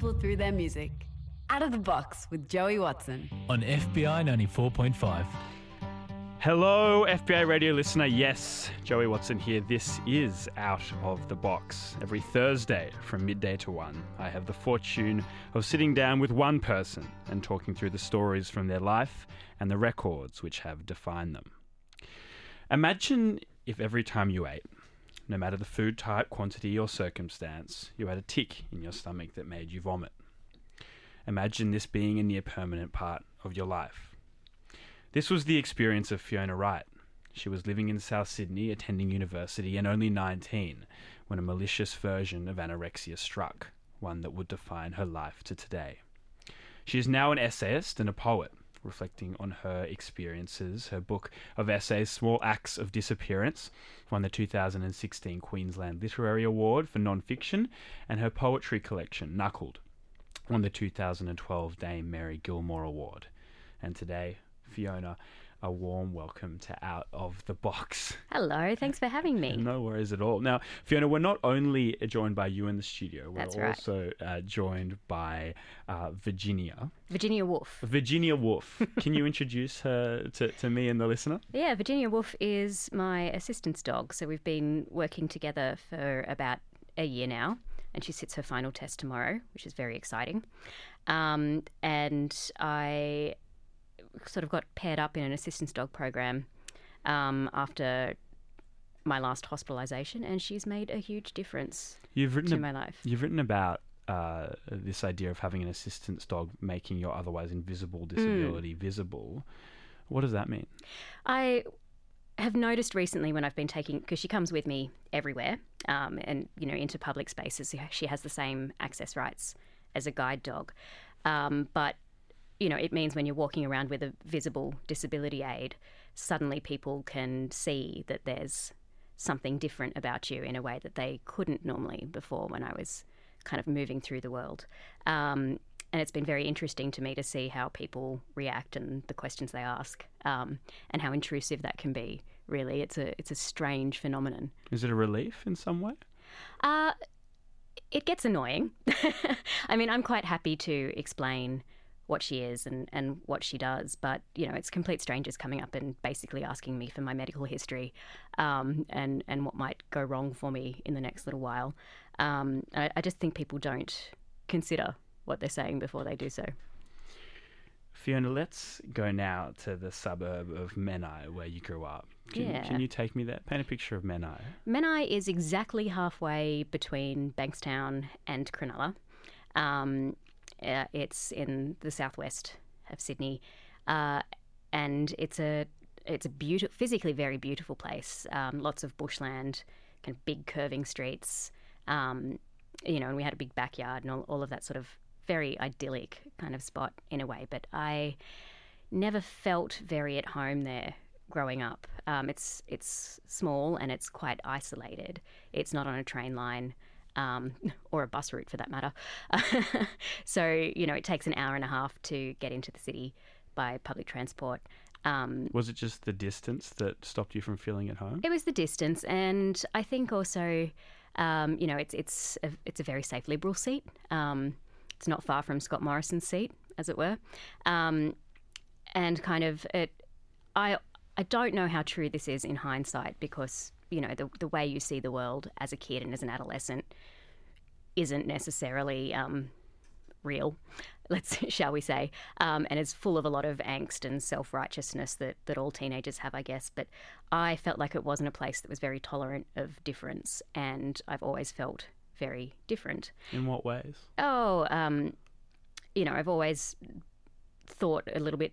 people through their music. Out of the Box with Joey Watson. on FBI 94.5. Hello, FBI radio listener. Yes, Joey Watson here. This is Out of the Box. Every Thursday from midday to 1, I have the fortune of sitting down with one person and talking through the stories from their life and the records which have defined them. Imagine if every time you ate, no matter the food type, quantity, or circumstance, you had a tic in your stomach that made you vomit. Imagine this being a near permanent part of your life. This was the experience of Fiona Wright. She was living in South Sydney, attending university, and only 19 when a malicious version of anorexia struck, one that would define her life to today. She is now an essayist and a poet, reflecting on her experiences. Her book of essays, Small Acts of Disappearance, won the 2016 Queensland Literary Award for non-fiction, and her poetry collection, Knuckled, won the 2012 Dame Mary Gilmore Award. And today, Fiona, a warm welcome to Out of the Box. Hello, thanks for having me. No worries at all. Now, Fiona, we're not only joined by you in the studio, we're That's right. also uh, joined by uh, Virginia. Virginia Woolf. Virginia Woolf. Can you introduce her to, to me and the listener? Yeah, Virginia Woolf is my assistant's dog. So we've been working together for about a year now, and she sits her final test tomorrow, which is very exciting. Um, and I sort of got paired up in an assistance dog program um, after my last hospitalisation, and she's made a huge difference You've written to a- my life. You've written about uh, this idea of having an assistance dog making your otherwise invisible Hmm. disability visible. What does that mean? I have noticed recently when I've been taking because she comes with me everywhere, um, and you know into public spaces. She has the same access rights as a guide dog, um, but you know it means when you're walking around with a visible disability aid, suddenly people can see that there's something different about you in a way that they couldn't normally before when I was kind of moving through the world. Um, and it's been very interesting to me to see how people react and the questions they ask, um, and how intrusive that can be. Really, it's a it's a strange phenomenon. Is it a relief in some way? Uh, it gets annoying. I mean, I'm quite happy to explain what she is and, and what she does, but you know, it's complete strangers coming up and basically asking me for my medical history um, and and what might go wrong for me in the next little while. Um, I, I just think people don't consider what they're saying before they do so. Fiona, let's go now to the suburb of Menai where you grew up. Can, Yeah. can you take me there? Paint a picture of Menai. Menai is exactly halfway between Bankstown and Cronulla. Um, uh, it's in the southwest of Sydney, uh, and it's a it's a beautiful, physically very beautiful place. Um, lots of bushland, kind of big curving streets. Um, you know, and we had a big backyard and all, all of that sort of very idyllic kind of spot in a way. But I never felt very at home there growing up. Um, it's it's small and it's quite isolated. It's not on a train line um, or a bus route for that matter. so you know, it takes an hour and a half to get into the city by public transport. Um, Was it just the distance that stopped you from feeling at home? it was the distance, and I think also, um, you know, it's it's a, it's a very safe Liberal seat. Um, it's not far from Scott Morrison's seat, as it were, um, and kind of it. I I don't know how true this is in hindsight because you know the the way you see the world as a kid and as an adolescent isn't necessarily um, real, let's shall we say, um, and is full of a lot of angst and self righteousness that that all teenagers have, I guess. But I felt like it wasn't a place that was very tolerant of difference, and I've always felt very different. In what ways? Oh, um, you know, I've always thought a little bit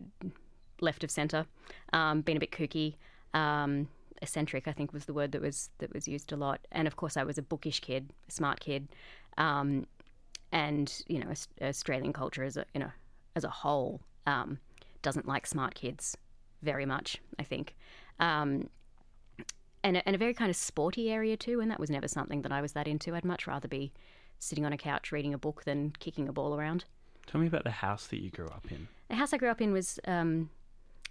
left of centre, um, been a bit kooky. Um, eccentric, I think, was the word that was that was used a lot. And of course, I was a bookish kid, a smart kid, um, and you know, Australian culture as a you know as a whole um, doesn't like smart kids very much. I think. Um, and a, and a very kind of sporty area too, and that was never something that I was that into. I'd much rather be sitting on a couch reading a book than kicking a ball around. Tell me about the house that you grew up in. The house I grew up in was um,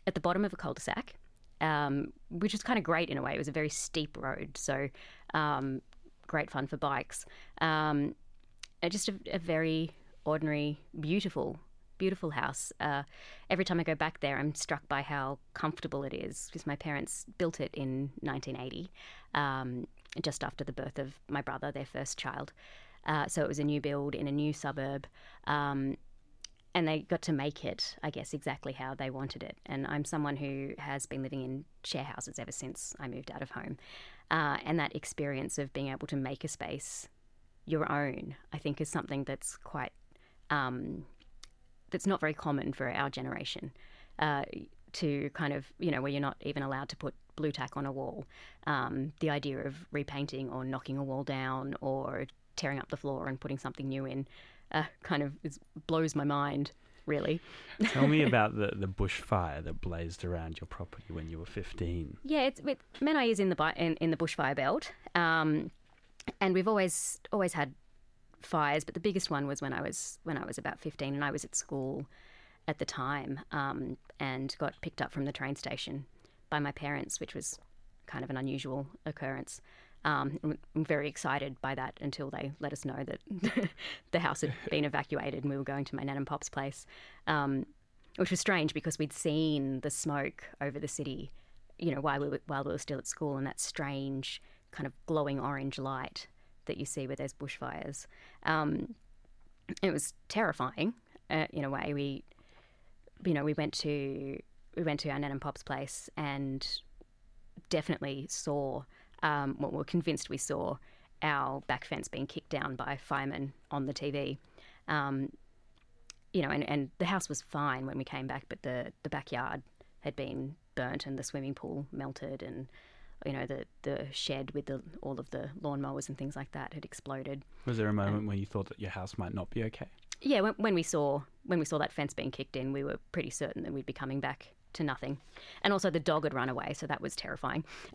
at the bottom of a cul-de-sac, um, which was kind of great in a way. It was a very steep road, so um, great fun for bikes. Um, just a, a very ordinary, beautiful, beautiful house. Uh, every time I go back there, I'm struck by how comfortable it is because my parents built it in 1980, um, just after the birth of my brother, their first child. Uh, so it was a new build in a new suburb. Um, and they got to make it, I guess, exactly how they wanted it. And I'm someone who has been living in share houses ever since I moved out of home. Uh, and that experience of being able to make a space your own, I think, is something that's quite um, that's not very common for our generation. Uh, to kind of you know where you're not even allowed to put blue tack on a wall. Um, the idea of repainting or knocking a wall down or tearing up the floor and putting something new in uh, kind of is, blows my mind. Really. Tell me about the, the bushfire that blazed around your property when you were 15. Yeah, it's it, Menai is in the in, in the bushfire belt, um, and we've always always had fires, but the biggest one was when I was when I was about 15 and I was at school at the time um, and got picked up from the train station by my parents, which was kind of an unusual occurrence. Um, I'm very excited by that until they let us know that the house had been evacuated and we were going to my nan and pop's place, um, which was strange because we'd seen the smoke over the city, you know, while we were, while we were still at school, and that strange kind of glowing orange light that you see where there's bushfires. Um, it was terrifying uh, in a way. We, you know, we went to we went to our nan and pop's place and definitely saw um, well, we're convinced we saw our back fence being kicked down by firemen on the TV. Um, you know, and, and the house was fine when we came back, but the, the backyard had been burnt and the swimming pool melted and you know the the shed with the all of the lawnmowers and things like that had exploded. Was there a moment um, when you thought that your house might not be okay? Yeah, when, when we saw when we saw that fence being kicked in, we were pretty certain that we'd be coming back to nothing. And also the dog had run away, so that was terrifying.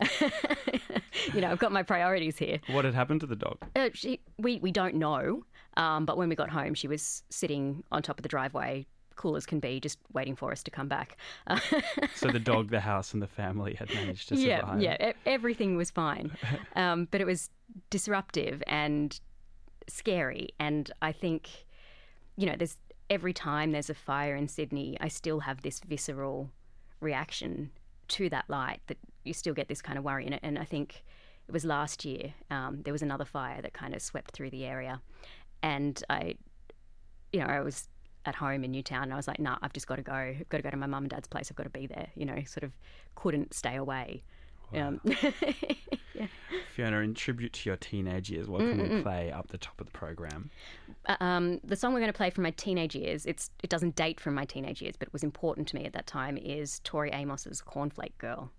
you know, I've got my priorities here. What had happened to the dog? Uh, she, we, we don't know, um, but when we got home, she was sitting on top of the driveway, cool as can be, just waiting for us to come back. so the dog, the house, and the family had managed to survive. Yeah, yeah, everything was fine. Um, but it was disruptive and scary. And I think, you know, there's every time there's a fire in Sydney, I still have this visceral reaction to that light that you still get this kind of worry in it. And I think it was last year um, there was another fire that kind of swept through the area, and I, you know, I was at home in Newtown and I was like, nah, I've just got to go. I've got to go to my mum and dad's place. I've got to be there. You know, sort of couldn't stay away. Wow. Um, yeah. Fiona, in tribute to your teenage years, what can Mm-mm-mm. we play up the top of the program? Uh, um, the song we're going to play from my teenage years, it's it doesn't date from my teenage years, but it was important to me at that time, is Tori Amos's Cornflake Girl.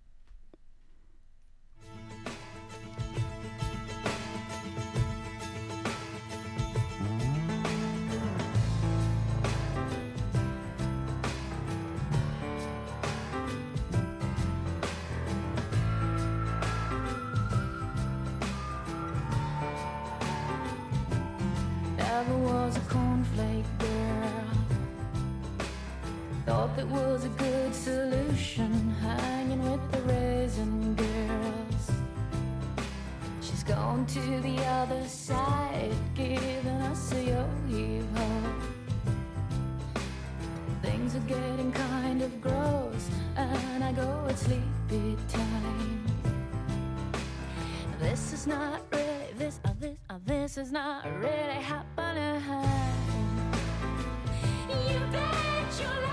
That was a good solution, hanging with the raisin girls. She's gone to the other side, giving us a yo ho. Things are getting kind of gross, and I go at sleepy time. This is not really this, uh, this, uh, this is not really happening. You bet your life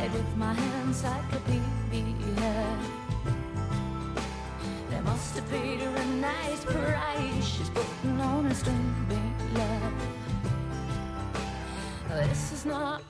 side with my encyclopedia. They must have paid her a nice price. She's putting on a string love. This is not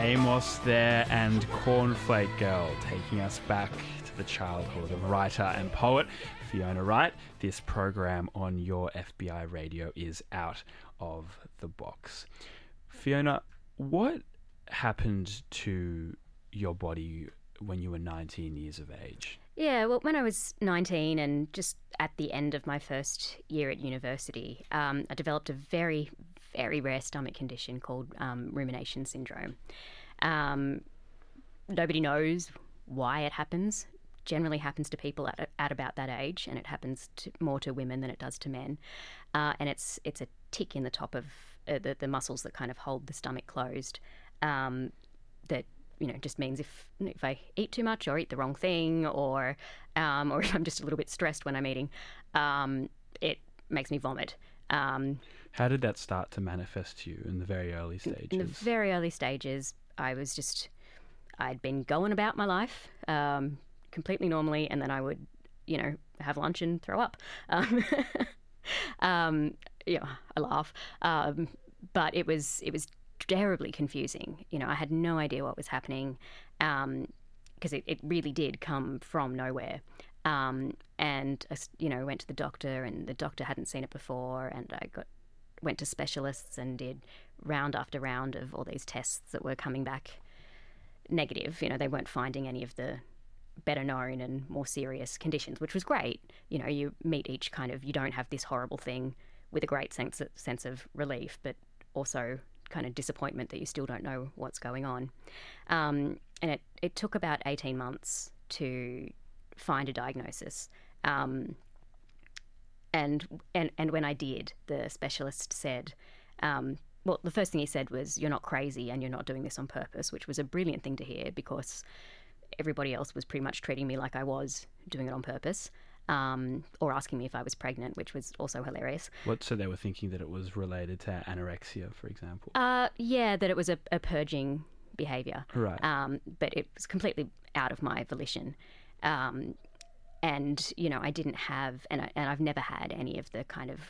Amos there and Cornflake Girl taking us back to the childhood of writer and poet Fiona Wright. This program on your FBI radio is out of the box. Fiona, what happened to your body when you were 19 years of age? Yeah, well, when I was 19 and just at the end of my first year at university, um, I developed a very, very rare stomach condition called um, rumination syndrome. Um, nobody knows why it happens. Generally happens to people at, at about that age, and it happens to, more to women than it does to men. Uh, and it's it's a tic in the top of uh, the, the muscles that kind of hold the stomach closed. Um, that you know just means if if I eat too much or eat the wrong thing or um, or if I'm just a little bit stressed when I'm eating, um, it makes me vomit. Um, How did that start to manifest to you in the very early stages? in the very early stages, I was just I'd been going about my life um, completely normally, and then I would you know have lunch and throw up. Um, um, you know, I laugh, um, but it was it was terribly confusing. You know, I had no idea what was happening because it, it really did come from nowhere. Um, and I, you know, went to the doctor, and the doctor hadn't seen it before, and I got went to specialists and did round after round of all these tests that were coming back negative. You know, they weren't finding any of the better known and more serious conditions, which was great. You know, you meet each kind of, you don't have this horrible thing with a great sense sense of relief, but also kind of disappointment that you still don't know what's going on. Um, and it, it took about 18 months to find a diagnosis. Um, and, and, and when I did, the specialist said, um, well, the first thing he said was, You're not crazy and you're not doing this on purpose, which was a brilliant thing to hear because everybody else was pretty much treating me like I was doing it on purpose. Um, or asking me if I was pregnant, which was also hilarious. What? So they were thinking that it was related to anorexia, for example. Uh, yeah, that it was a, a purging behaviour. Right. Um, but it was completely out of my volition. Um, and you know, I didn't have, and I, and I've never had any of the kind of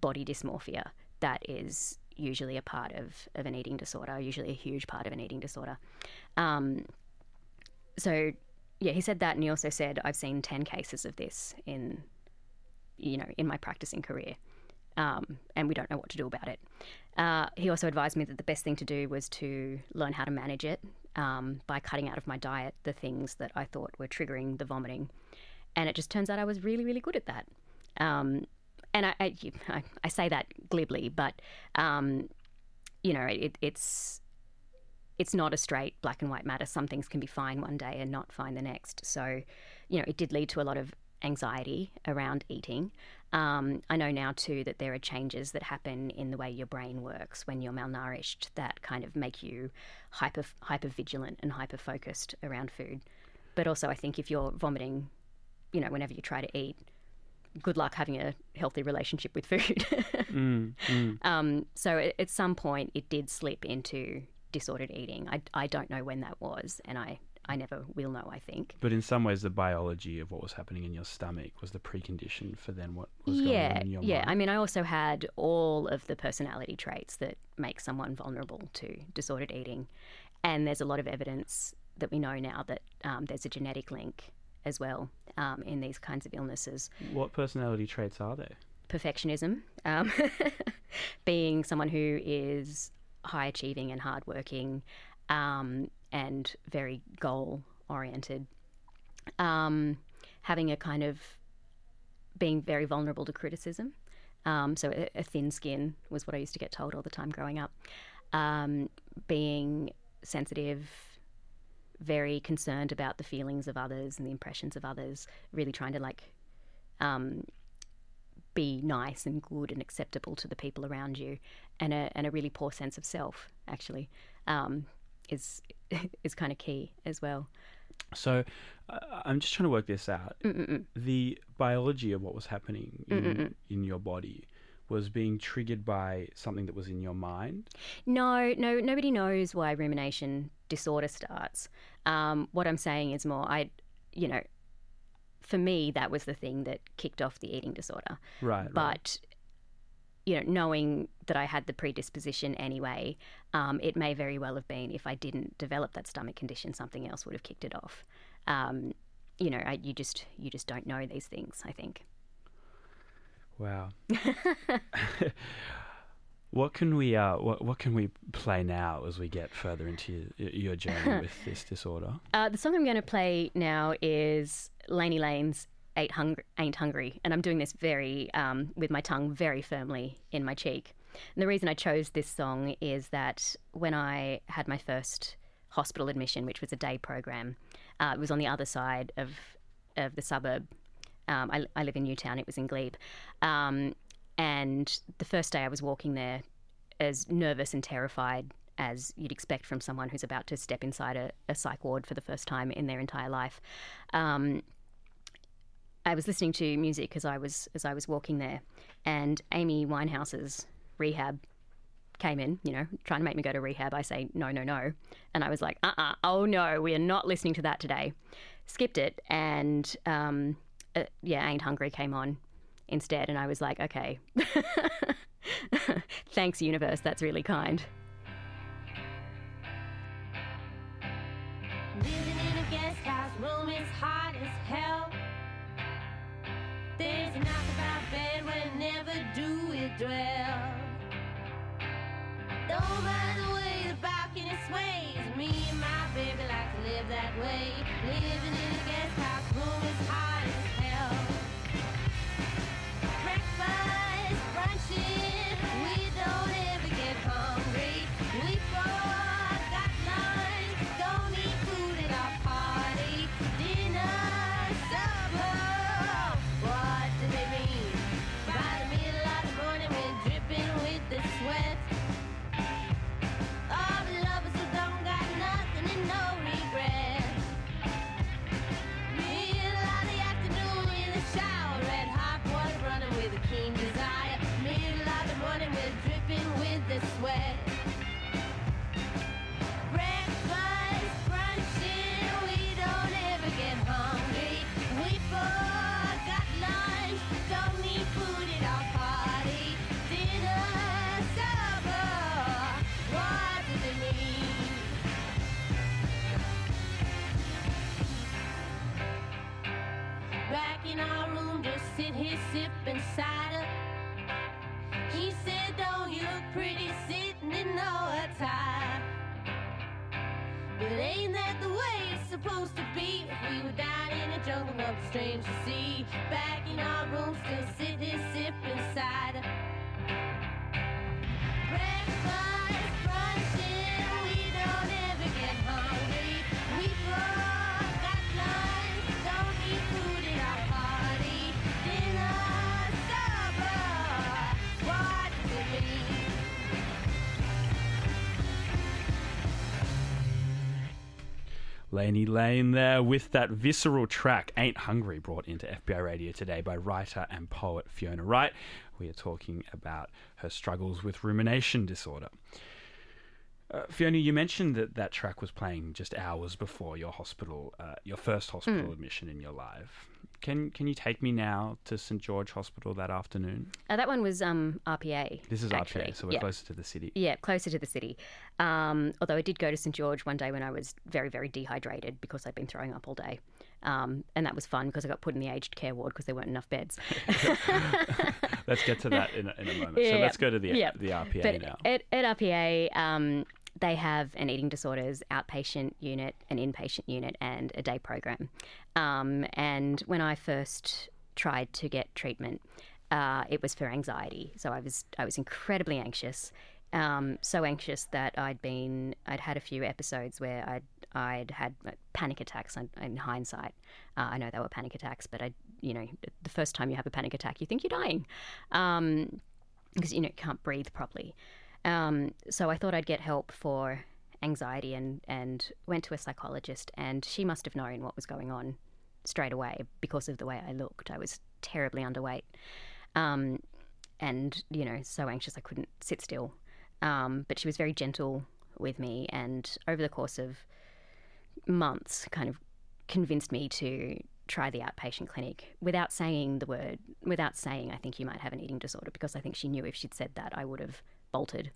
body dysmorphia that is usually a part of of an eating disorder, usually a huge part of an eating disorder. Um, so yeah, he said that, and he also said I've seen ten cases of this in you know in my practicing career. Um, and we don't know what to do about it. Uh, he also advised me that the best thing to do was to learn how to manage it um, by cutting out of my diet the things that I thought were triggering the vomiting. And it just turns out I was really, really good at that. Um, and I, I, I, say that glibly, but um, you know, it, it's it's not a straight black and white matter. Some things can be fine one day and not fine the next. So, you know, it did lead to a lot of anxiety around eating. Um, I know now too that there are changes that happen in the way your brain works when you're malnourished that kind of make you hyper hyper vigilant and hyper focused around food. But also, I think if you're vomiting, you know, whenever you try to eat, good luck having a healthy relationship with food. Um, so at, at some point, it did slip into disordered eating. I, I don't know when that was, and I, I never will know, I think. But in some ways, the biology of what was happening in your stomach was the precondition for then what was going on in your mind. yeah. mind. I mean, I also had all of the personality traits that make someone vulnerable to disordered eating, and there's a lot of evidence that we know now that um, there's a genetic link as well um, in these kinds of illnesses. What personality traits are there? Perfectionism, um, being someone who is high achieving and hardworking, um, and very goal oriented. Um, having a kind of being very vulnerable to criticism. Um, so a, a thin skin was what I used to get told all the time growing up. Um, being sensitive, very concerned about the feelings of others and the impressions of others. Really trying to like um, be nice and good and acceptable to the people around you, and a and a really poor sense of self actually um, is is kind of key as well. So uh, I'm just trying to work this out. The biology of what was happening in, in your body was being triggered by something that was in your mind. No, no, nobody knows why rumination disorder starts. Um, what I'm saying is more, I, you know, for me that was the thing that kicked off the eating disorder. Right. right. But you know, knowing that I had the predisposition anyway, um, it may very well have been if I didn't develop that stomach condition, something else would have kicked it off. Um, you know, I, you just you just don't know these things. I think. Wow. what can we uh, what, what can we play now as we get further into your, your journey with this disorder? Uh, the song I'm going to play now is Lanie Lane's Ain't, Hungry, Ain't Hungry. And I'm doing this very, um, with my tongue very firmly in my cheek. And the reason I chose this song is that when I had my first hospital admission, which was a day program, uh, it was on the other side of, of the suburb. Um, I, I live in Newtown, it was in Glebe. Um, and the first day I was walking there, as nervous and terrified as you'd expect from someone who's about to step inside a, a psych ward for the first time in their entire life. Um, I was listening to music as I was as I was walking there, and Amy Winehouse's rehab came in. You know, trying to make me go to rehab. I say no, no, no, and I was like, uh, uh oh no, we are not listening to that today. Skipped it, and um, uh, yeah, Ain't Hungry came on instead, and I was like, okay, thanks universe, that's really kind. Sipping cider. He said, Don't you look pretty sitting in no attire? But ain't that the way it's supposed to be? If we were down in the jungle, nothing strange to see. Back in our room, still sitting, sipping cider. Breakfast, Lanie Lane there with that visceral track, Ain't Hungry, brought into FBI Radio today by writer and poet Fiona Wright. We are talking about her struggles with rumination disorder. Uh, Fiona, you mentioned that that track was playing just hours before your hospital, uh, your first hospital admission in your life. Can can you take me now to St George Hospital that afternoon? Uh, that one was um, RPA. This is actually. RPA, so we're yeah. closer to the city. Yeah, closer to the city. Um, although I did go to St George one day when I was very, very dehydrated because I'd been throwing up all day. Um, and that was fun because I got put in the aged care ward because there weren't enough beds. Let's get to that in a, in a moment. So let's go to the Yeah. the RPA but now. At, at RPA, um, they have an eating disorders outpatient unit, an inpatient unit, and a day program. Um, and when I first tried to get treatment, uh, it was for anxiety. So I was I was incredibly anxious, um, so anxious that I'd been I'd had a few episodes where I'd I'd had panic attacks. In, in hindsight, uh, I know they were panic attacks, but I you know the first time you have a panic attack, you think you're dying. Um, because you know you can't breathe properly. Um, so I thought I'd get help for anxiety and and went to a psychologist and she must have known what was going on straight away because of the way I looked. I was terribly underweight, um, and you know so anxious I couldn't sit still. Um, but she was very gentle with me, and over the course of months, kind of convinced me to try the outpatient clinic without saying the word, without saying, I think you might have an eating disorder, because I think she knew if she'd said that, I would have bolted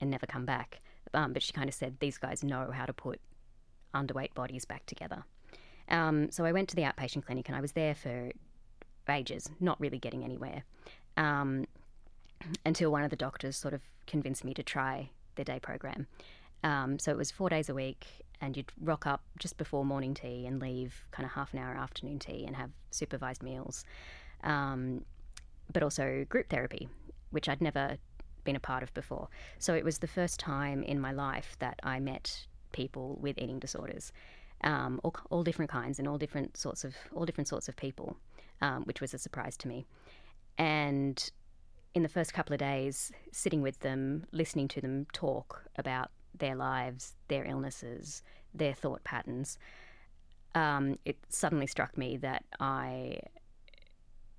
and never come back. Um, but she kind of said, these guys know how to put underweight bodies back together. Um, so I went to the outpatient clinic and I was there for ages, not really getting anywhere, um, until one of the doctors sort of convinced me to try the day program. Um, so it was four days a week, and you'd rock up just before morning tea and leave kind of half an hour afternoon tea and have supervised meals, um, but also group therapy, which I'd never been a part of before. So it was the first time in my life that I met people with eating disorders, um, all, all different kinds and all different sorts of all different sorts of people, um, which was a surprise to me. And in the first couple of days, sitting with them, listening to them talk about their lives, their illnesses, their thought patterns, um, it suddenly struck me that I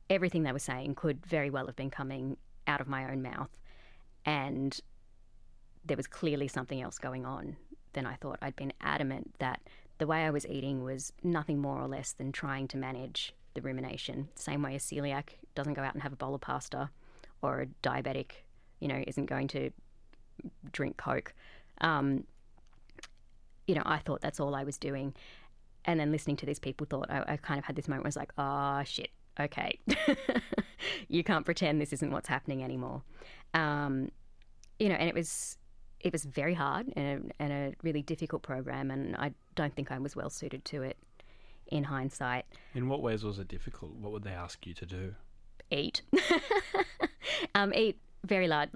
everything they were saying could very well have been coming out of my own mouth, and there was clearly something else going on than I thought. I'd been adamant that the way I was eating was nothing more or less than trying to manage the rumination. Same way a celiac doesn't go out and have a bowl of pasta, or a diabetic, you know, isn't going to drink Coke. Um, you know, I thought that's all I was doing. And then listening to these people thought, I, I kind of had this moment where I was like, oh, shit, okay. you can't pretend this isn't what's happening anymore. Um, you know, and it was it was very hard and a, and a really difficult program, and I don't think I was well suited to it in hindsight. In what ways was it difficult? What would they ask you to do? eat. um, eat very large.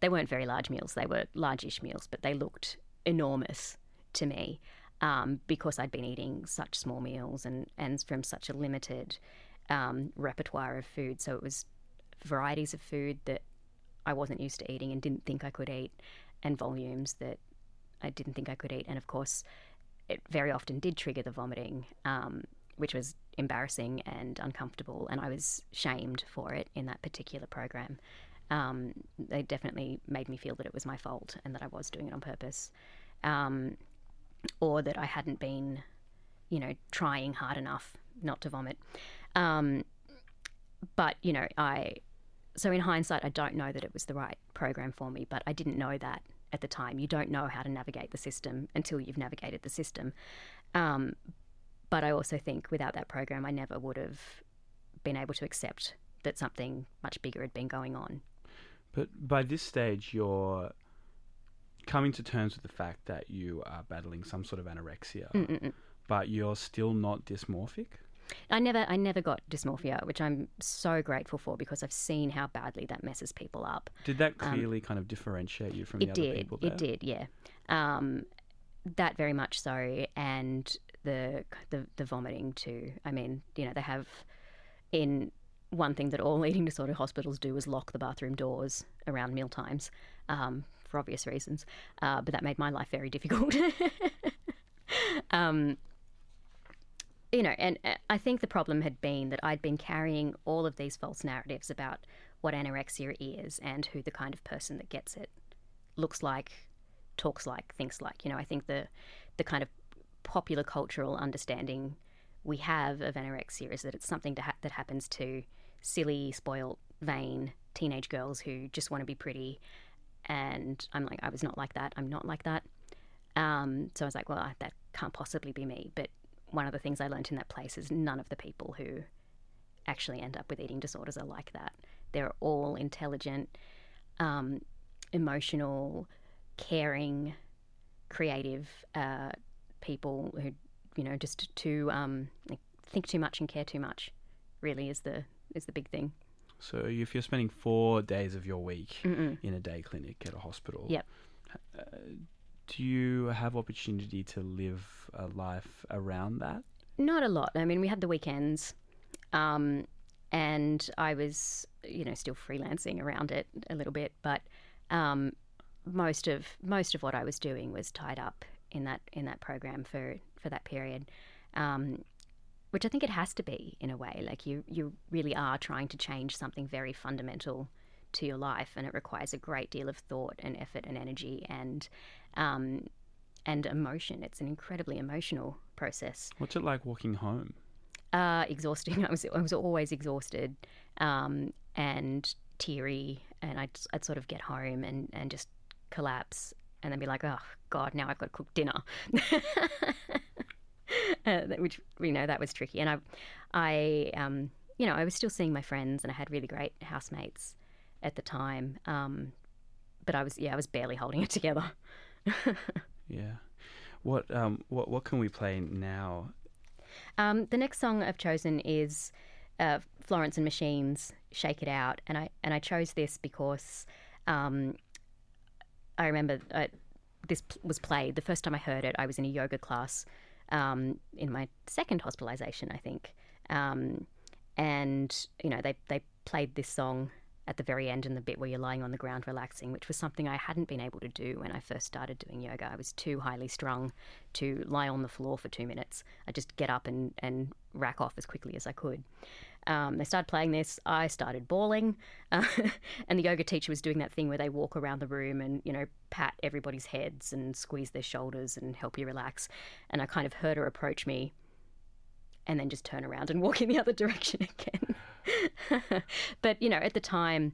They weren't very large meals. They were large-ish meals, but they looked enormous to me um, because I'd been eating such small meals and and from such a limited um, repertoire of food. So it was varieties of food that I wasn't used to eating and didn't think I could eat, and volumes that I didn't think I could eat. And of course, it very often did trigger the vomiting, um, which was embarrassing and uncomfortable. And I was shamed for it in that particular program. Um, they definitely made me feel that it was my fault and that I was doing it on purpose, um, or that I hadn't been, you know, trying hard enough not to vomit. Um, but you know, I so in hindsight, I don't know that it was the right program for me, but I didn't know that at the time. You don't know how to navigate the system until you've navigated the system. Um, but I also think without that program, I never would have been able to accept that something much bigger had been going on. But by this stage, you're coming to terms with the fact that you are battling some sort of anorexia, Mm-mm-mm. but you're still not dysmorphic. I never, I never got dysmorphia, which I'm so grateful for because I've seen how badly that messes people up. Did that clearly kind of differentiate you from the Um, other did. people there? It did. Yeah. Um, that very much so, and the, the the vomiting too. I mean, you know, they have in one thing that all eating disorder hospitals do is lock the bathroom doors around meal times, um, for obvious reasons. Uh, but that made my life very difficult. um, you know, and uh, I think the problem had been that I'd been carrying all of these false narratives about what anorexia is and who the kind of person that gets it looks like, talks like, thinks like. You know, I think the the kind of popular cultural understanding we have of anorexia is that it's something ha- that happens to silly, spoiled, vain teenage girls who just want to be pretty. And I'm like, I was not like that. I'm not like that. Um, so I was like, well, I- that can't possibly be me. But one of the things I learned in that place is none of the people who actually end up with eating disorders are like that. They're all intelligent, um, emotional, caring, creative uh, people who, you know, just too um, like, think too much and care too much. Really is the is the big thing. So if you're spending four days of your week Mm-mm. in a day clinic at a hospital, Yep. uh, do you have opportunity to live a life around that? Not a lot. I mean, we had the weekends, um, and I was, you know, still freelancing around it a little bit, but um, most of most of what I was doing was tied up in that in that program for for that period, um, which I think it has to be in a way. Like you you really are trying to change something very fundamental to your life, and it requires a great deal of thought and effort and energy and um, and emotion. It's an incredibly emotional process What's it like walking home? uh, exhausting. I was I was always exhausted um, and teary, and I'd, I'd sort of get home and, and just collapse, and then be like, oh God, now I've got to cook dinner. uh, which you know that was tricky, and I, I um, you know I was still seeing my friends, and I had really great housemates at the time, um, but I was yeah I was barely holding it together. Yeah. What um what what can we play now? Um, the next song I've chosen is uh, Florence and Machines "Shake It Out," and I and I chose this because um, I remember uh, this was played the first time I heard it. I was in a yoga class um, in my second hospitalization, I think, um, and you know they they played this song at the very end in the bit where you're lying on the ground relaxing, which was something I hadn't been able to do when I first started doing yoga. I was too highly strung to lie on the floor for two minutes. I just get up and, and rack off as quickly as I could. Um, they started playing this. I started bawling, uh, and the yoga teacher was doing that thing where they walk around the room and you know pat everybody's heads and squeeze their shoulders and help you relax. And I kind of heard her approach me, and then just turn around and walk in the other direction again. but you know, at the time,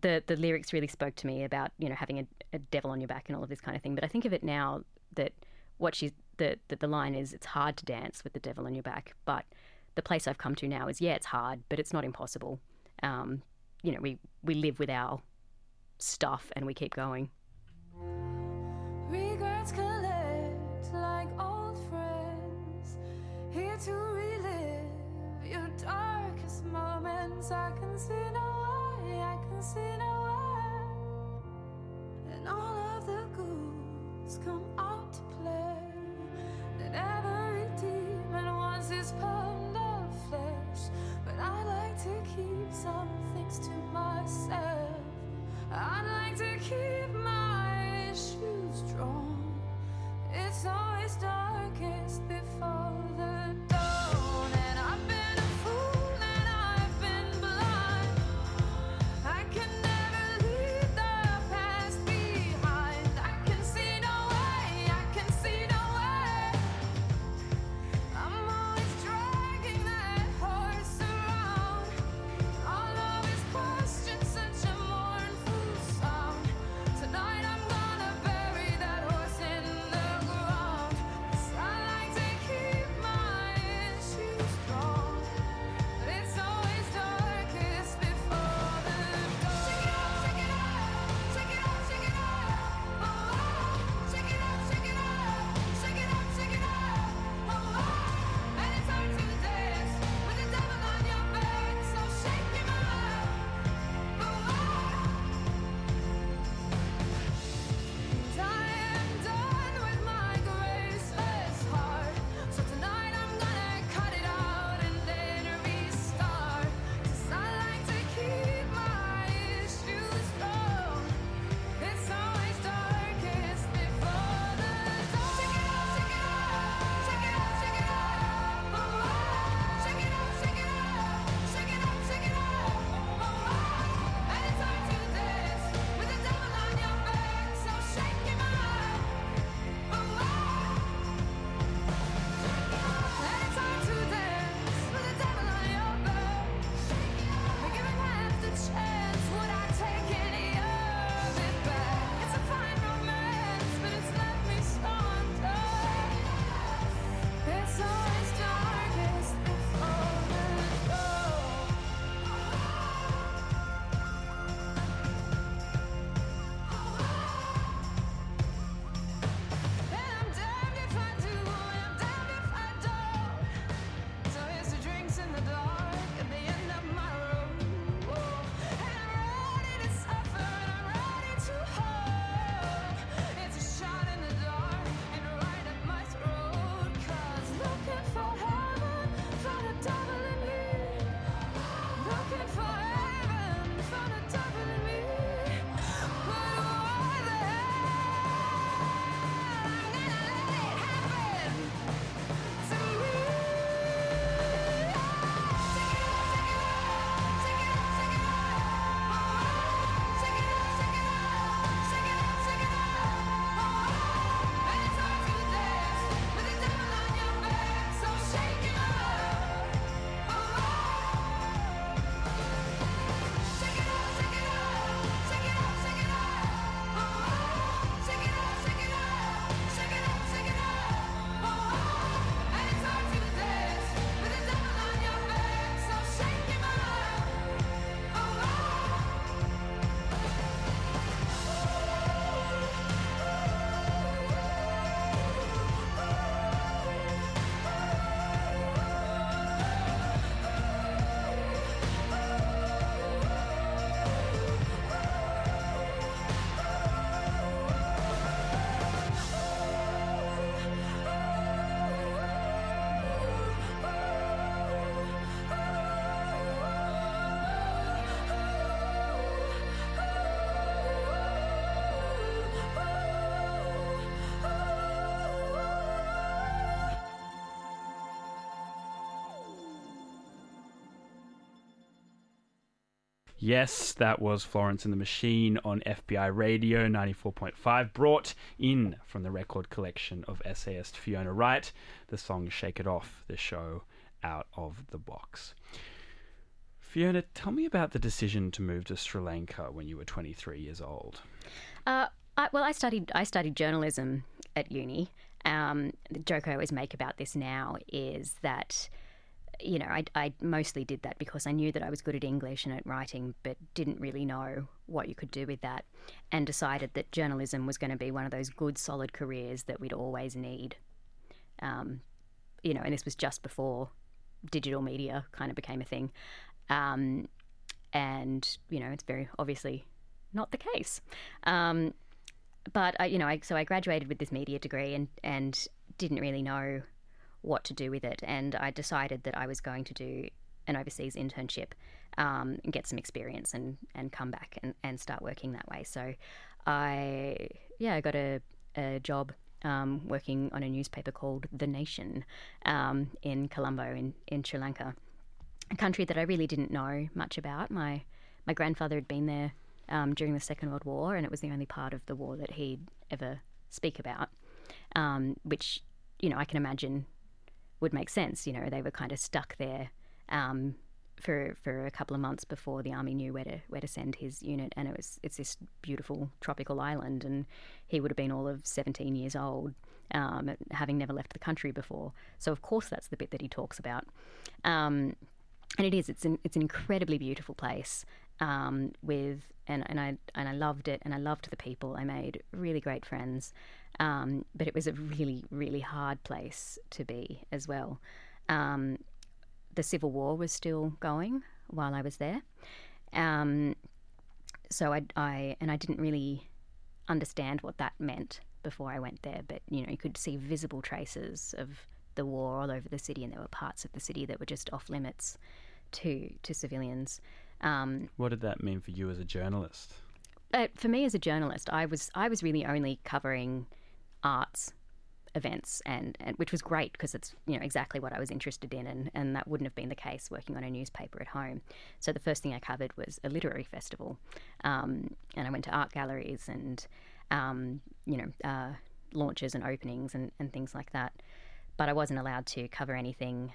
the the lyrics really spoke to me about you know having a, a devil on your back and all of this kind of thing. But I think of it now that what she the, the the line is it's hard to dance with the devil on your back, but the place I've come to now is yeah, it's hard, but it's not impossible. Um, you know, we we live with our stuff and we keep going. Regrets collect like friends, to relive your darkest moments. I can see no way, I can see no way, and all of the ghouls come out to play. And every demon wants his pound of flesh, but I like to keep some things to myself. I'd like to keep my issues strong. It's always darkest before the dawn, Yes, that was Florence and the Machine on FBI Radio 94.5, brought in from the record collection of essayist Fiona Wright, the song Shake It Out, the show out of the box. Fiona, tell me about the decision to move to Sri Lanka when you were 23 years old. Uh, I, well, I studied I studied journalism at uni. Um, the joke I always make about this now is that, you know, I, I mostly did that because I knew that I was good at English and at writing, but didn't really know what you could do with that, and decided that journalism was going to be one of those good, solid careers that we'd always need. Um, you know, and this was just before digital media kind of became a thing. Um, and, you know, it's very obviously not the case. Um, but I, you know, I, so I graduated with this media degree and and didn't really know what to do with it, and I decided that I was going to do an overseas internship um, and get some experience and and come back and, and start working that way. So I yeah, I got a, a job um, working on a newspaper called The Nation um, in Colombo in, in Sri Lanka, a country that I really didn't know much about. My my grandfather had been there um, during the Second World War, and it was the only part of the war that he'd ever speak about, um, which you know I can imagine would make sense. You know, they were kind of stuck there um, for for a couple of months before the army knew where to where to send his unit, and it was it's this beautiful tropical island, and he would have been all of 17 years old. Um, having never left the country before, so of course that's the bit that he talks about, um, and it is. It's an it's an incredibly beautiful place um, with and, and I and I loved it and I loved the people. I made really great friends, um, but it was a really really hard place to be as well. Um, the civil war was still going while I was there, um, so I, I and I didn't really understand what that meant before I went there. But you know, you could see visible traces of the war all over the city, and there were parts of the city that were just off limits to to civilians. Um, What did that mean for you as a journalist? uh, for me as a journalist, I was I was really only covering arts events, and, and which was great because it's you know exactly what I was interested in, and, and that wouldn't have been the case working on a newspaper at home. So the first thing I covered was a literary festival, um, and I went to art galleries and um, you know uh, launches and openings and, and things like that. But I wasn't allowed to cover anything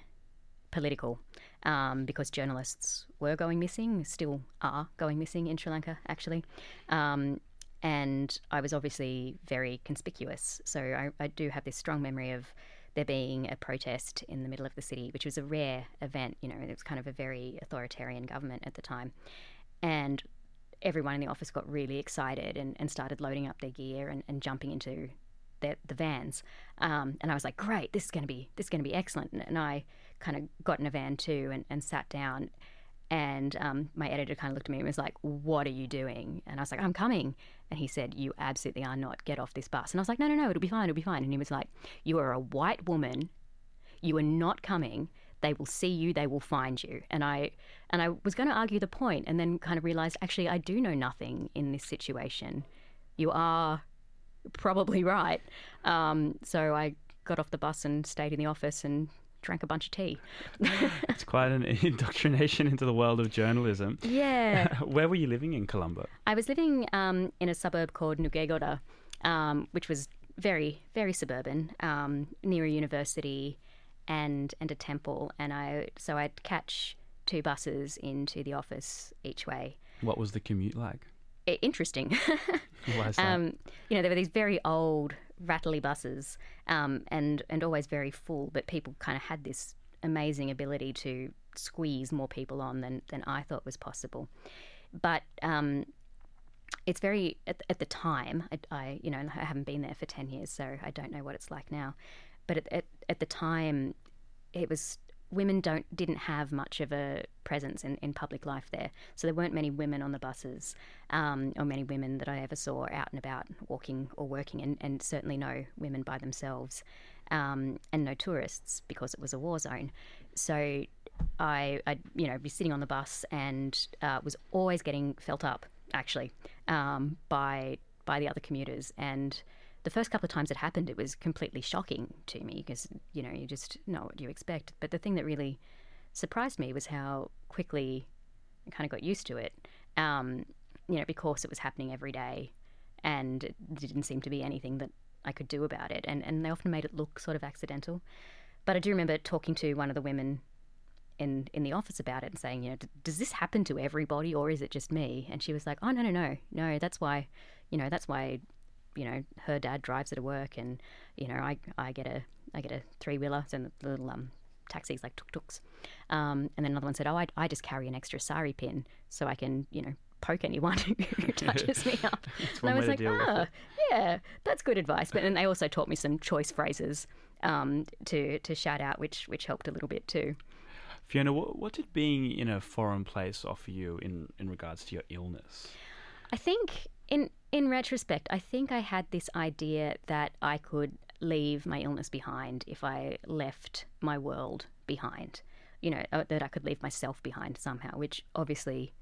political um, because journalists were going missing, still are going missing in Sri Lanka, actually. Um, and I was obviously very conspicuous. So I, I do have this strong memory of there being a protest in the middle of the city, which was a rare event. You know, it was kind of a very authoritarian government at the time. And everyone in the office got really excited and, and started loading up their gear and, and jumping into the, the vans. Um, and I was like, great, this is going to be this is going to be excellent. And, and I kind of got in a van too and, and sat down. And um, my editor kind of looked at me and was like, "What are you doing?" And I was like, "I'm coming." And he said, "You absolutely are not. Get off this bus." And I was like, "No, no, no. It'll be fine. It'll be fine." And he was like, "You are a white woman. You are not coming. They will see you. They will find you." And I and I was going to argue the point, and then kind of realized actually I do know nothing in this situation. You are probably right. Um, so I got off the bus and stayed in the office and drank a bunch of tea. It's quite an indoctrination into the world of journalism. yeah. Where were you living in Colombo? I was living um, in a suburb called Nugegoda, um, which was very, very suburban, um, near a university and and a temple. And I so I'd catch two buses into the office each way. What was the commute like? Interesting. Why is that? um, you know, there were these very old, rattly buses, um, and and always very full. But people kind of had this amazing ability to squeeze more people on than than I thought was possible. But um, it's very at, at the time. I, I you know I haven't been there for ten years, so I don't know what it's like now. But at at, at the time, it was women don't didn't have much of a presence in, in public life there. So there weren't many women on the buses, um, or many women that I ever saw out and about walking or working, and, and certainly no women by themselves, um, and no tourists because it was a war zone. So I, I you know, be sitting on the bus and uh, was always getting felt up actually um, by by the other commuters and the first couple of times it happened, it was completely shocking to me because you know you just know what you expect. But the thing that really surprised me was how quickly I kind of got used to it. um, you know, because it was happening every day, and it didn't seem to be anything that I could do about it. And and they often made it look sort of accidental. But I do remember talking to one of the women in in the office about it and saying, you know, "D- does this happen to everybody or is it just me? And she was like, oh no no no no, that's why, you know, that's why, you know, her dad drives her to work, and you know, I I get a I get a three wheeler, so the little um taxis like tuk tuks, um, and then another one said, oh I I just carry an extra sari pin so I can you know poke anyone who touches me up. and I was like, ah, it." yeah, that's good advice. But and they also taught me some choice phrases um, to to shout out, which which helped a little bit too. Fiona, what, what did being in a foreign place offer you in, in regards to your illness? I think in in retrospect, I think I had this idea that I could leave my illness behind if I left my world behind. You know, uh, that I could leave myself behind somehow, which obviously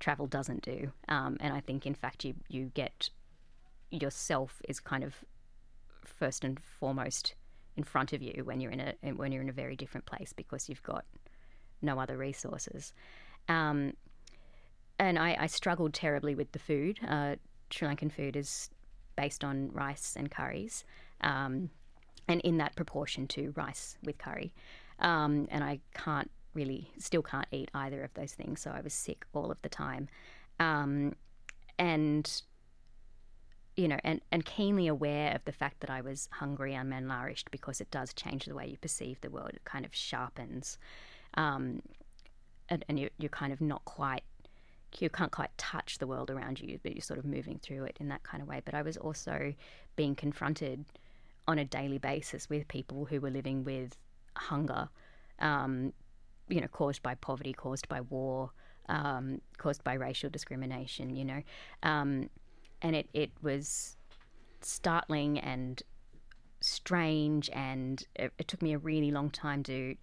travel doesn't do. Um, and I think, in fact, you you get yourself is kind of first and foremost in front of you when you're in a when you're in a very different place because you've got no other resources. Um, and I, I struggled terribly with the food. Uh, Sri Lankan food is based on rice and curries, um, and in that proportion to rice with curry. Um, and I can't really, still can't eat either of those things. So I was sick all of the time, um, and you know, and, and keenly aware of the fact that I was hungry and malnourished because it does change the way you perceive the world. It kind of sharpens, um, and, and you, you're kind of not quite you can't quite touch the world around you, but you're sort of moving through it in that kind of way. But I was also being confronted on a daily basis with people who were living with hunger, um, you know, caused by poverty, caused by war, um, caused by racial discrimination, you know. Um, and it, it was startling and strange, and it, it took me a really long time to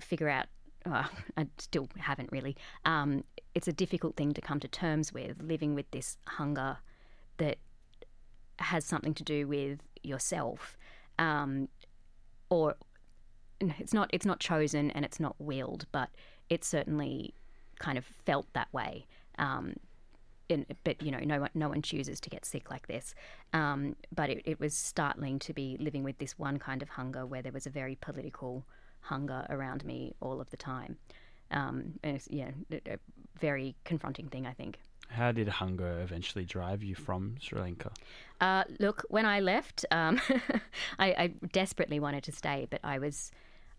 figure out. Well, I still haven't really. Um, it's a difficult thing to come to terms with, living with this hunger that has something to do with yourself, um, or it's not. It's not chosen and it's not willed, but it certainly kind of felt that way. Um, in, but you know, no one, no one chooses to get sick like this. Um, but it, it was startling to be living with this one kind of hunger, where there was a very political hunger around me all of the time. Um, and it's, yeah, a a very confronting thing, I think. How did hunger eventually drive you from Sri Lanka? Uh, look, when I left, um, I, I desperately wanted to stay, but I was,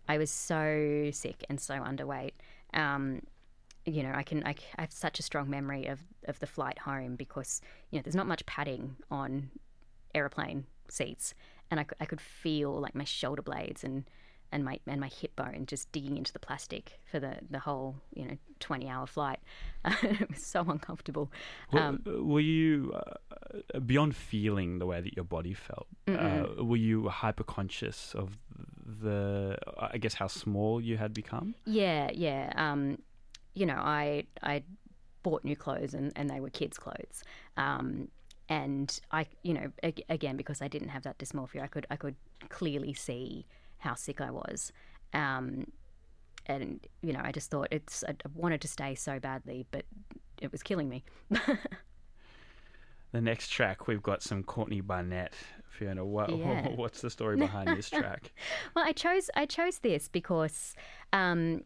I was so sick and so underweight. Um, you know, I can, I, I have such a strong memory of, of the flight home because you know there's not much padding on aeroplane seats, and I, I could feel like my shoulder blades and and my and my hip bone just digging into the plastic for the the whole you know 20 hour flight. it was so uncomfortable. Um, were you uh, beyond feeling the way that your body felt? Uh, were you hyper conscious of the, I guess, how small you had become? Yeah, yeah. Um, you know, I I bought new clothes and, and they were kids' clothes. Um, and I, you know, ag- again because I didn't have that dysmorphia, I could I could clearly see how sick I was. Um, and you know, I just thought it's I wanted to stay so badly, but it was killing me. The next track, we've got some Courtney Barnett. Fiona, what, Yeah. what's the story behind this track? Well, I chose I chose this because um,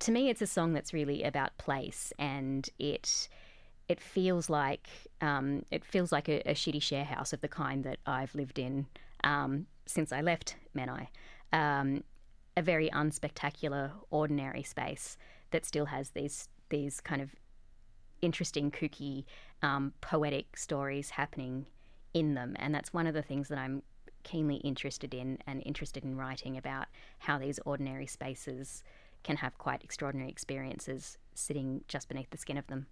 to me it's a song that's really about place, and it it feels like um, it feels like a, a shitty share house of the kind that I've lived in um, since I left Menai. Um, a very unspectacular, ordinary space that still has these these kind of interesting, kooky, um, poetic stories happening in them. And that's one of the things that I'm keenly interested in and interested in writing about how these ordinary spaces can have quite extraordinary experiences sitting just beneath the skin of them.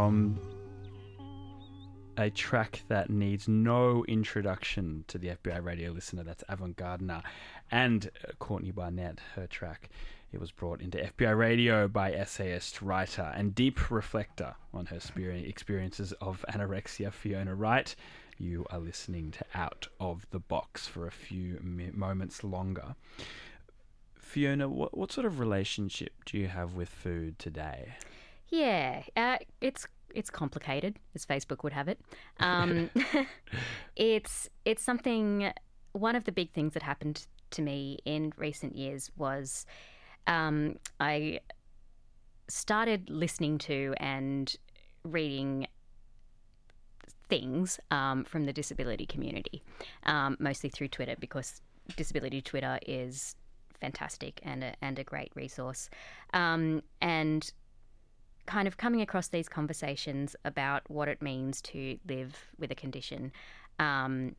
From a track that needs no introduction to the FBI radio listener. That's Avant Gardner and uh, Courtney Barnett, her track. It was brought into FBI radio by essayist, writer, and deep reflector on her experiences of anorexia, Fiona Wright. You are listening to Out of the Box for a few moments longer. Fiona, what, what sort of relationship do you have with food today? Yeah, uh, it's it's complicated, as Facebook would have it. Um, it's it's something. One of the big things that happened to me in recent years was um, I started listening to and reading things um, from the disability community, um, mostly through Twitter, because disability Twitter is fantastic and a, and a great resource. Um, and kind of coming across these conversations about what it means to live with a condition um,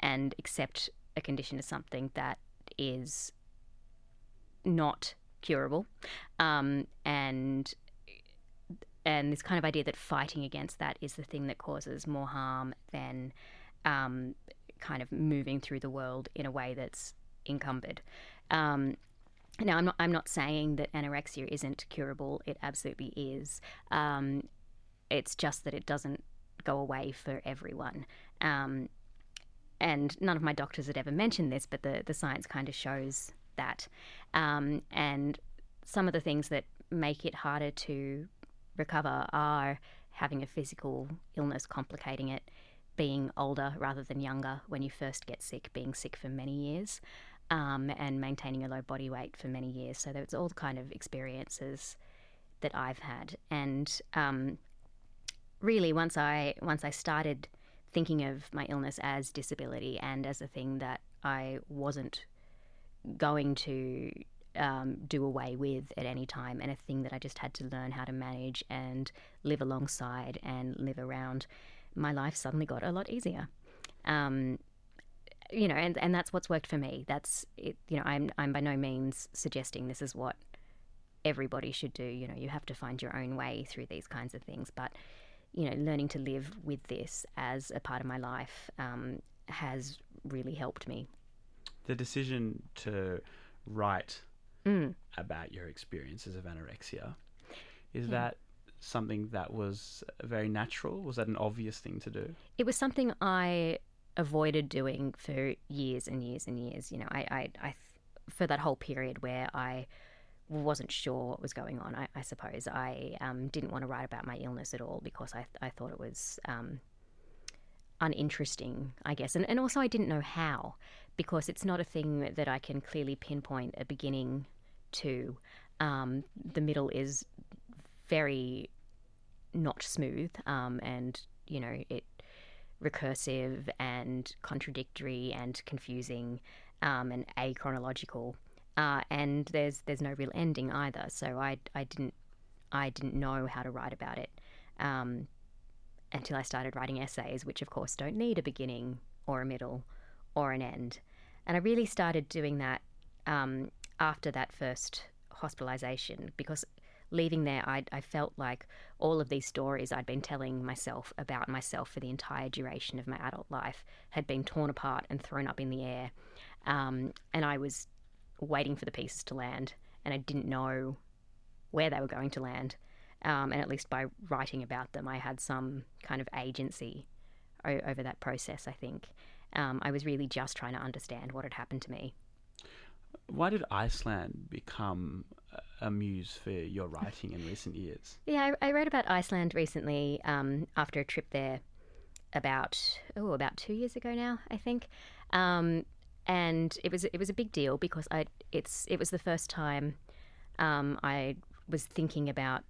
and accept a condition as something that is not curable um, and and this kind of idea that fighting against that is the thing that causes more harm than um, kind of moving through the world in a way that's encumbered. Um, now, I'm not, I'm not saying that anorexia isn't curable. It absolutely is. Um, it's just that it doesn't go away for everyone. Um, and none of my doctors had ever mentioned this, but the, the science kind of shows that. Um, and some of the things that make it harder to recover are having a physical illness complicating it, being older rather than younger when you first get sick, being sick for many years, um, and maintaining a low body weight for many years. So there's all the kind of experiences that I've had, and um, really once I once I started thinking of my illness as disability and as a thing that I wasn't going to um, do away with at any time, and a thing that I just had to learn how to manage and live alongside and live around. My life suddenly got a lot easier. Um, you know, and, and that's what's worked for me. That's it. You know, I'm I'm by no means suggesting this is what everybody should do. You know, you have to find your own way through these kinds of things. But you know, learning to live with this as a part of my life um, has really helped me. The decision to write Mm. about your experiences of anorexia is that something that was very natural? Was that an obvious thing to do? It was something I avoided doing for years and years and years. You know, I, I, I for that whole period where I wasn't sure what was going on, I, I suppose I um, didn't want to write about my illness at all because I, I thought it was um, uninteresting, I guess. And, and also, I didn't know how because it's not a thing that I can clearly pinpoint a beginning to. Um, the middle is very not smooth um, and, you know, it recursive and contradictory and confusing um, and achronological. Uh, and there's there's no real ending either. So I, I didn't I didn't know how to write about it um, until I started writing essays, which of course don't need a beginning or a middle or an end. And I really started doing that um, after that first hospitalization because leaving there, I, I felt like all of these stories I'd been telling myself about myself for the entire duration of my adult life had been torn apart and thrown up in the air. Um, and I was waiting for the pieces to land, and I didn't know where they were going to land. Um, and at least by writing about them, I had some kind of agency o- over that process, I think. Um, I was really just trying to understand what had happened to me. Why did Iceland become a- muse for your writing in recent years? Yeah, I, I wrote about Iceland recently um, after a trip there about oh about two years ago now, I think. Um, and it was it was a big deal because I it's it was the first time um, I was thinking about.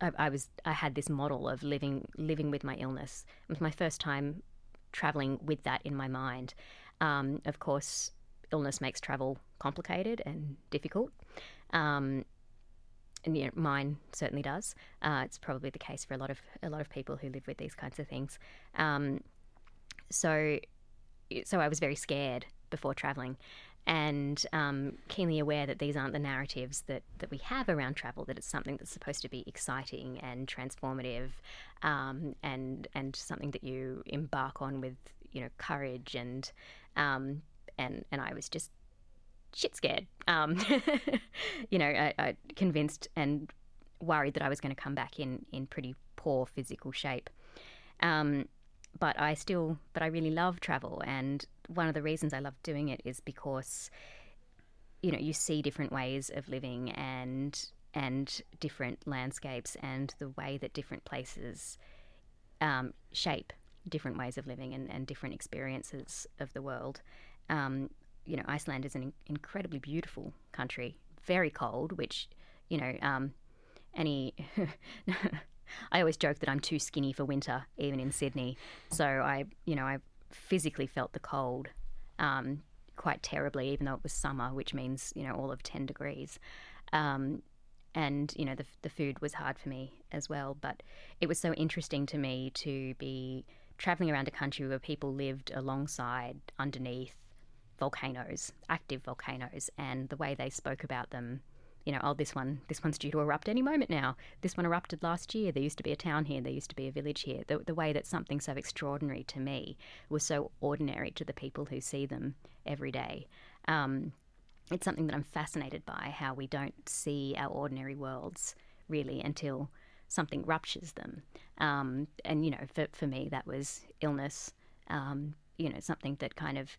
I, I was I had this model of living living with my illness. It was my first time traveling with that in my mind. Um, of course, illness makes travel complicated and difficult. Um, and mine certainly does. Uh, it's probably the case for a lot of a lot of people who live with these kinds of things. Um, so, so I was very scared before traveling, and um, keenly aware that these aren't the narratives that, that we have around travel, that it's something that's supposed to be exciting and transformative um, and, and something that you embark on with you know courage and um, and and I was just shit scared. Um, you know, I, I convinced and worried that I was going to come back in in pretty poor physical shape. Um, but I still, but I really love travel, and one of the reasons I love doing it is because, you know, you see different ways of living and and different landscapes and the way that different places um, shape different ways of living and, and different experiences of the world. Um, you know, Iceland is an in- incredibly beautiful country, very cold, which, you know, um, any. I always joke that I'm too skinny for winter, even in Sydney. So I, you know, I physically felt the cold um, quite terribly, even though it was summer, which means, you know, all of 10 degrees. Um, and you know the the food was hard for me as well. But it was so interesting to me to be traveling around a country where people lived alongside, underneath volcanoes, active volcanoes, and the way they spoke about them. You know, oh, this one, this one's due to erupt any moment now. This one erupted last year. There used to be a town here. There used to be a village here. The, the way that something so extraordinary to me was so ordinary to the people who see them every day. Um, it's something that I'm fascinated by how we don't see our ordinary worlds really until something ruptures them. Um, and, you know, for, for me, that was illness, um, you know, something that kind of,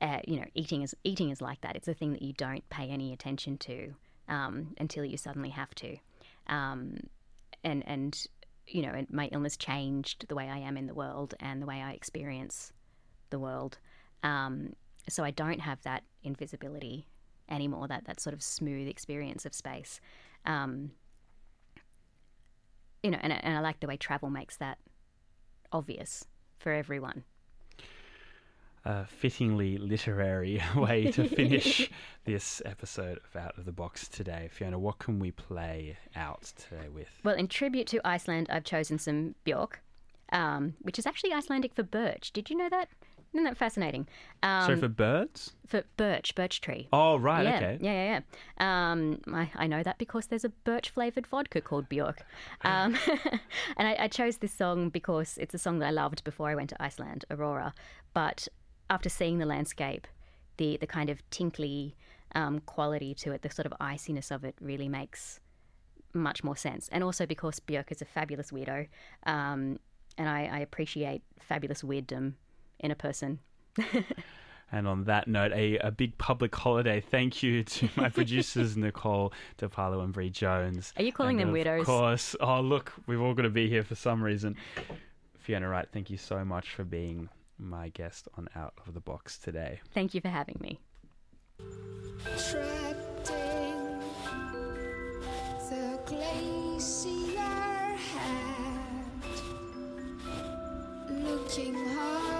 uh, you know, eating is, eating is like that. It's a thing that you don't pay any attention to um, until you suddenly have to. Um, and, and, you know, my illness changed the way I am in the world and the way I experience the world. Um, so I don't have that invisibility anymore, that, that sort of smooth experience of space. Um, you know, and, and I like the way travel makes that obvious for everyone. A fittingly literary way to finish this episode of Out of the Box today. Fiona, what can we play out today with? Well, in tribute to Iceland, I've chosen some Björk, um, which is actually Icelandic for birch. Did you know that? Isn't that fascinating? Um, so for birds? for birch, birch tree. Oh, right, yeah, okay. Yeah, yeah, yeah. Um, I, I know that because there's a birch flavored vodka called Bjork. Um, and I, I chose this song because it's a song that I loved before I went to Iceland, Aurora. But after seeing the landscape, the, the kind of tinkly um, quality to it, the sort of iciness of it really makes much more sense. And also because Björk is a fabulous weirdo. Um, and I, I appreciate fabulous weirdom in a person. And on that note, a, a big public holiday thank you to my producers, Nicole De Palo and Bre Jones. Are you calling them of weirdos? Of course. Oh, look, we've all got to be here for some reason. Fiona Wright, thank you so much for being my guest on Out of the Box today. Thank you for having me. trapped in the glacier head, looking hard